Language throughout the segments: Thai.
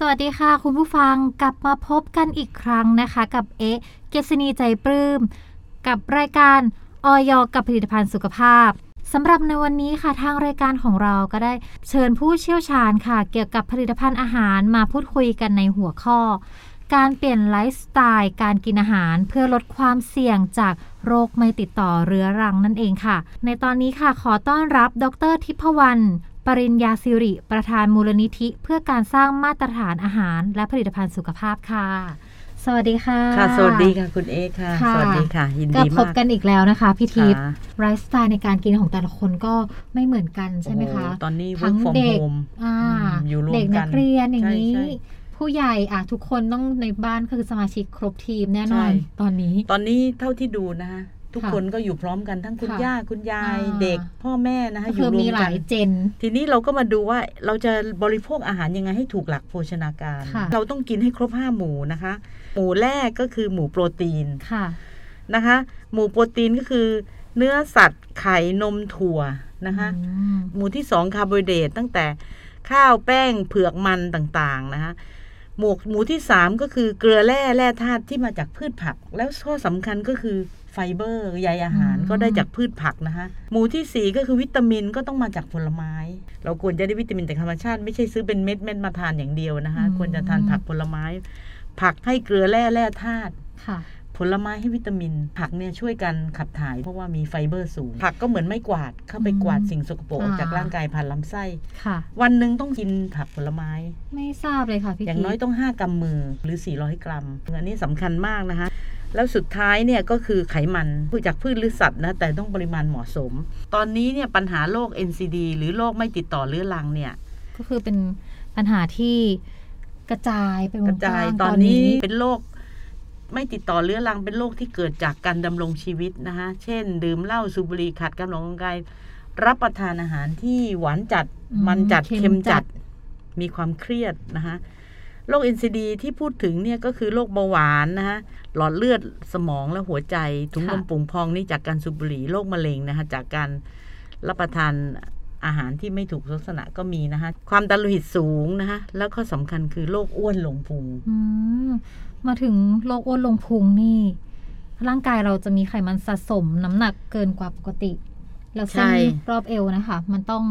สวัสดีค่ะ คุณผู้ฟังกลับมาพบกันอีกครั้งนะคะ กับเอ๊ะเกษณีใจปลื้ม กับรายการออยกับผลิตภัณฑ์สุขภาพสำหรับในวันนี้ค่ะทางรายการของเราก็ได้เชิญผู้เชี่ยวชาญค่ะ เกี่ยวกับผลิตภัณฑ์อาหารมาพูดคุยกันในหัวข้อ การเปลี่ยนไลฟ์สไตล์การกินอาหารเพื่อลดความเสี่ยงจากโรคไม่ติดต่อเรื้อรังนั่นเองค่ะ ในตอนนี้ค่ะขอต้อนรับดรทิพวรรณ ปริญญาสิริ ประธานมูลนิธิ เพื่อการสร้างมาตรฐานอาหาร และผลิตภัณฑ์สุขภาพค่ะ สวัสดีค่ะ ค่ะ สวัสดีค่ะคุณเอค่ะค่ะ สวัสดีค่ะ ยินก็ดีพมาบกกันอีกแล้วนะคะพี่ทิพย์ค่ะไลฟ์สไตล์ในการกินของแต่ละคนก็ไม่เหมือนกันใช่ไหมคะโอ้โตอนนี้ทั้ work ง from เด็ก home อ่าอืมอยู่รวมเด็กนักักนเรียนอย่างนี้ใช่ใช่ผู้ใหญ่อะทุกคนต้องในบ้านก็คือสมาชิกครบทีมแน่นอนใช่ตอนนี้ ตอนนี้เท่าที่ดูนะคะ ทุกค่ะคนก็อยู่พร้อมกันทั้งคุณค่ะย่าคุณยายอ่าเด็กพ่อแม่นะคะก็อคืยู่อรวมีมหกัลานยเจน ทีนี้เราก็มาดูว่าเราจะบริโภคอาหารยังไงให้ถูกหลักโภชนาการค่ะเราต้องกินให้ครบห้าหมู่นะคะ หมู่แรกก็คือหมู่โปรตีนค่ะนะคะ หมู่โปรตีนก็คือเนื้อสัตว์ไข่นมถั่วนะคะอืมหมู่ที่สองคาร์โบไฮเดรตตั้งแต่ข้าวแป้งเผือกมันต่างๆนะคะ หมู่หมู่ที่สามก็คือเกลือแร่แร่ธาตุที่มาจากพืชผัก แล้วข้อสำคัญก็คือไฟเบอร์ใยอาหารก็ได้จากพืชผักนะคะหมู่ที่สี่ก็คือวิตามินก็ต้องมาจากผลไม้ เราควรจะได้วิตามินจากธรรมชาติ ไม่ใช่ซื้อเป็นเม็ดเม็ดๆมาทานอย่างเดียวนะคะ ควรจะทานผักผลไม้ ผักให้เกลือแร่แร่ธาตุค่ะ ผลไม้ให้วิตามิน ผักเนี่ยช่วยการขับถ่ายเพราะว่ามีไฟเบอร์สูง ผักก็เหมือนไม้กวาดเข้าไปอืมกวาดสิ่งสกปรกออกจากอ่าร่างกายผ่านลำไส้ค่ะวันหนึ่งต้องกินผักผลไม้ ไม่ทราบเลยค่ะพี่ทิพย์อย่างน้อยต้อง 5กำมือหรือ 400 กรัมอันนี้สำคัญมากนะคะแล้วสุดท้ายเนี่ยก็คือไขมันจากพืชหรือสัตว์นะแต่ต้องปริมาณเหมาะสม ตอนนี้เนี่ยปัญหาโรค NCD หรือโรคไม่ติดต่อเรื้อรังเนี่ยก็คือเป็นปัญหาที่กระจายไปวกงระจายว้งตอนนี้เป็นโรค ไม่ติดต่อเรื้อรังเป็นโรคที่เกิดจากการดำรงชีวิตนะคะเช่น ดื่มเหล้าสูบบุหรี่ขัดการออกกำลังกายรับประทานอาหารที่หวานจัดอืมันจัดเค็เค็มมจัจัดดมีความเครียดนะคะโรค NCD ที่พูดถึงเนี่ยก็คือโรคเบาหวานนะคะหลอดเลือดสมองและหัวใจถุงลมโป่งพองนี่จากการสูบบุหรี่โรคมะเร็งนะคะจากการรับประทาน อาหารที่ไม่ถูกลักษณะก็มีนะคะความดันโลหิตสูงนะคะแล้วข้อสำคัญคือโรคอ้วนหลงพุงอืมมาถึงโรคอ้วนลงพุงนี่ ร่างกายเราจะมีไขมันสะสมน้ำหนักเกินกว่าปกติ แล้วเส้นใช่รอบเอวนะคะ มันต้อง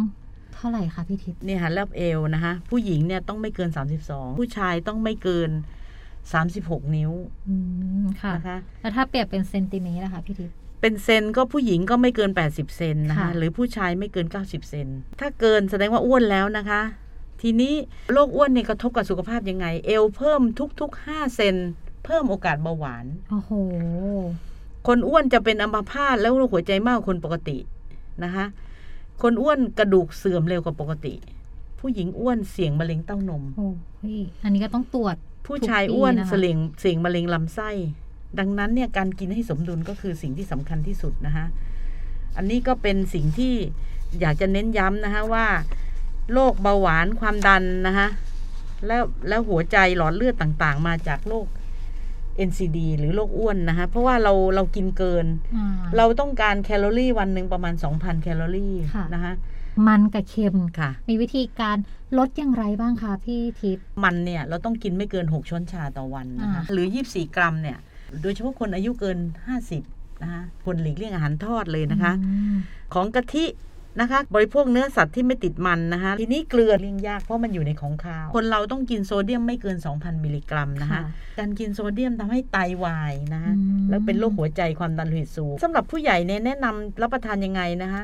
เท่าไหร่คะพี่ทิพย์เนี่ยค่ะรอบเอวนะคะผู้หญิงเนี่ยต้องไม่เกิน 32 ผู้ชายต้องไม่เกิน36นิ้วอืมค่ะนะคะแล้วถ้าเปรียบเป็นเซนติเมตรอะคะพี่ทิพย์ เป็นเซนก็ผู้หญิงก็ไม่เกิน 80 เซนนะคะค่ะหรือผู้ชายไม่เกิน 90 เซน ถ้าเกินแสดงว่าอ้วนแล้วนะคะ ทีนี้โรคอ้วนเนี่ยกระทบกับสุขภาพยังไง เอวเพิ่มทุกๆ 5 เซน เพิ่มโอกาสเบาหวาน โอ้โห คนอ้วนจะเป็นอัมพาตแล้วโรคหัวใจมากกว่าคนปกตินะคะ คนอ้วนกระดูกเสื่อมเร็วกว่าปกติ ผู้หญิงอ้วนเสี่ยงมะเร็งเต้านม โอ้ยอันนี้ก็ต้องตรวจ ผู้ชายทุกปีอ้วนนะคะเสี่ยงเสี่ยงมะเร็งลำไส้ ดังนั้นเนี่ยการกินให้สมดุลก็คือสิ่งที่สำคัญที่สุดนะคะอันนี้ก็เป็นสิ่งที่อยากจะเน้นย้ำนะคะว่าโรคเบาหวานความดันนะคะแล้วแล้วหัวใจหลอดเลือดต่างๆ มาจากโรค NCD หรือโรคอ้วนนะคะเพราะว่าเราเรากินเกินอ่าเราต้องการแคลอรี่วันหนึ่งประมาณ 2,000 แคลอรี่ค่ะนะคะมันกับเค็มค่ะ มีวิธีการลดอย่างไรบ้างคะพี่ทิพย์มันเนี่ยเราต้องกินไม่เกิน 6 ช้อนชาต่อวันนะคะอ่าหรือ 24 กรัมเนี่ย โดยเฉพาะคนอายุเกิน 50นะคะควรหลีกเลี่ยงอาหารทอดเลยนะคะอืมของกะทินะคะ บริโภคเนื้อสัตว์ที่ไม่ติดมันนะคะ ทีนี้เกลือเลี่ยงยากเพราะมันอยู่ในของคาว คนเราต้องกินโซเดียมไม่เกิน 2,000 มิลลิกรัมนะคะ การกินโซเดียมทำให้ไตวายนะคะอืมแล้วเป็นโรคหัวใจความดันโลหิตสูงสำหรับผู้ใหญ่เนี่ยแนะนำรับประทานยังไงนะคะ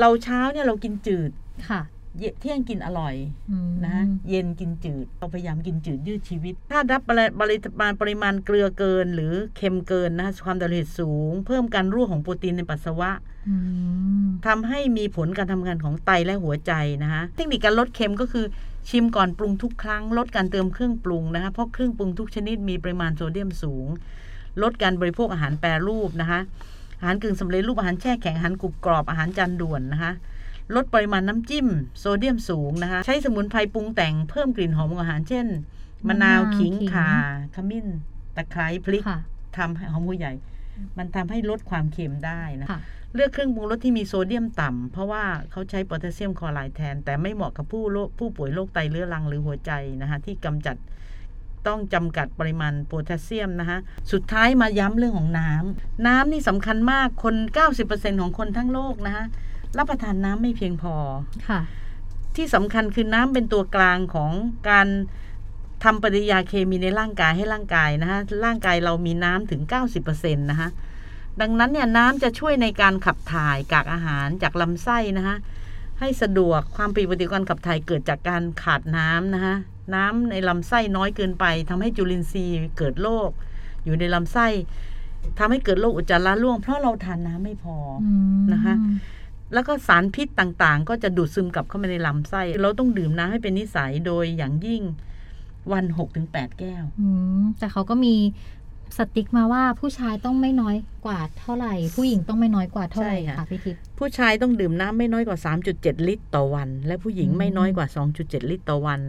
เราเช้าเนี่ยเรากินจืดค่ะ เย็นเที่ยงกินอร่อยอืมนะเย็นกินจืดเราพยายามกินจืดยืดชีวิต ถ้ารับปริปริมาณปริมาณเกลือเกิน หรือเค็มเกินนะความดันโลหิตสูง เพิ่มการรั่วของโปรตีนในปัสสาวะอืมทำให้มีผลการทำงานของไตและหัวใจนะคะเทคนิคการลดเค็มก็คือชิมก่อนปรุงทุกครั้ง ลดการเติมเครื่องปรุงนะคะเพราะเครื่องปรุงทุกชนิดมีปริมาณโซเดียมสูง ลดการบริโภคอาหารแปรรูปนะคะอาหารกึ่งสำเร็จรูปอาหารแช่แข็งอาหารกรุบกรอบอาหารจานด่วนนะคะ ลดปริมาณน้ำจิ้ม โซเดียมสูงนะคะ ใช้สมุนไพรปรุงแต่งเพิ่มกลิ่นหอมของอาหาร เช่น มะนาวมะนาวขิงขิงข่าขมิ้น ตะไคร้พริกค่ะทำให้หอมหัวใหญ่ มันทำให้ลดความเค็มได้นะค่ะเลือกเครื่องปรุงรสที่มีโซเดียมต่ำเพราะว่าเขาใช้โพแทสเซียมคลอไรด์แทน แต่ไม่เหมาะกับผู้โรคผู้ป่วยโรคไตเรื้อรังหรือหัวใจนะคะที่กำจัดต้องจำกัดปริมาณโพแทสเซียมนะคะสุดท้ายมาย้ำเรื่องของน้ำน้ำนี่สำคัญมากคน 90%ของคนทั้งโลกนะคะ รับประทานน้ำไม่เพียงพอค่ะ ที่สำคัญคือน้ำเป็นตัวกลางของการทำปฏิกิริยาเคมีในร่างกายให้ร่างกายนะคะร่างกายเรามีน้ำถึง 90%นะคะดังนั้นเนี่ยน้ำจะช่วยในการขับถ่ายกากอาหารจากลำไส้นะคะให้สะดวกความผิดปกติการขับถ่ายเกิดจากการขาดน้ำนะคะน้ำในลำไส้น้อยเกินไปทำให้จุลินทรีย์เกิดโรคอยู่ในลำไส้ทำให้เกิดโรคอุจจาระร่วง เพราะเราทานน้ำไม่พอออืมนะคะ แล้วก็สารพิษต่างๆ ก็จะดูดซึมกลับเข้ามาในลำไส้ เราต้องดื่มน้ำให้เป็นนิสัยโดยอย่างยิ่งวันหกถึงแปดแก้ว อืมแต่เขาก็มีสติ๊กมาว่าผู้ชายต้องไม่น้อยกว่าเท่าไหร่ ผู้หญิงต้องไม่น้อยกว่าเท่าไหร่ใช่ค่ะ ค่ะพี่ทิพย์ ผู้ชายต้องดื่มน้ำไม่น้อยกว่า 3.7 ลิตรต่อวัน และผู้หญิงอืม ไม่น้อยกว่า 2.7 ลิตรต่อวัน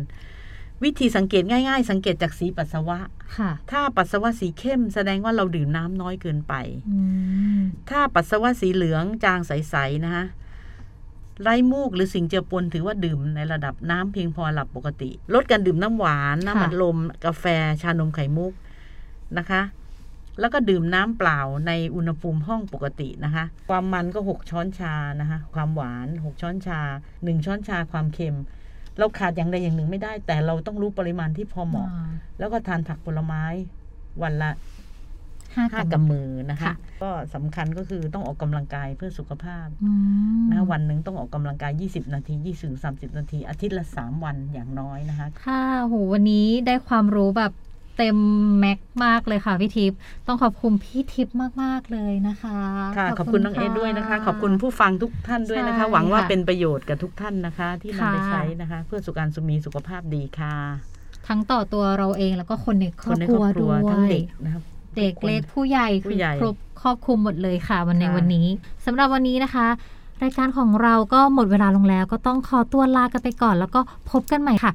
วิธีสังเกตง่าย ๆ สังเกตจากสีปัสสาวะค่ะ ถ้าปัสสาวะสีเข้มแสดงว่าเราดื่มน้ำน้อยเกินไปอืมถ้าปัสสาวะสีเหลืองจางใสๆนะคะไร้มูกหรือสิ่งเจือปนถือว่าดื่มในระดับน้ำเพียงพอหลับปกติ ลดการดื่มน้ำหวานน้ำอัดลม กาแฟชานมไข่มุกนะคะ แล้วก็ดื่มน้ำเปล่าในอุณหภูมิห้องปกตินะคะ ความมันก็ 6 ช้อนชานะคะ ความหวาน 6 ช้อนชา 1 ช้อนชาความเค็ม เราขาดอย่างใดอย่างหนึ่งไม่ได้ แต่เราต้องรู้ปริมาณที่พอเหมาะอ่าแล้วก็ทานผักผลไม้วันละห้าห้ากำกำมือนะคะค่ะก็สำคัญก็คือต้องออกกำลังกายเพื่อสุขภาพอืมนะวันหนึ่งต้องออกกำลังกาย 20 นาที 20 30 นาที อาทิตย์ละ 3 วันอย่างน้อยนะคะ ค่ะโหวันนี้ได้ความรู้แบบ เต็มแม็กซ์มากเลยค่ะพี่ทิพย์ต้องขอบคุณพี่ทิพย์มาก ๆ เลยนะคะค่ะขอบคุณน้องเอด้วยนะคะ ขอบคุณผู้ฟังทุกท่านด้วยนะคะใช่หวังว่าค่ะเป็นประโยชน์กับทุกท่านนะคะ ที่นำไปค่ะใช้นะคะ เพื่อสุขการสุมีสุขภาพดีค่ะ ทั้งต่อตัวเราเองแล้วก็คนในครคอนบในคครรัอวบครัด้ววยทั้งเด็กนะครับเด็กเล็กผู้ใหญ่ผู้ใหญ่คือครบครอบคลุมหมดเลยค่ะ วันในค่ะวันนี้สำหรับวันนี้นะคะรายการของเราก็หมดเวลาลงแล้ว ก็ต้องขอตัวลากันไปก่อน แล้วก็พบกันใหม่ค่ะ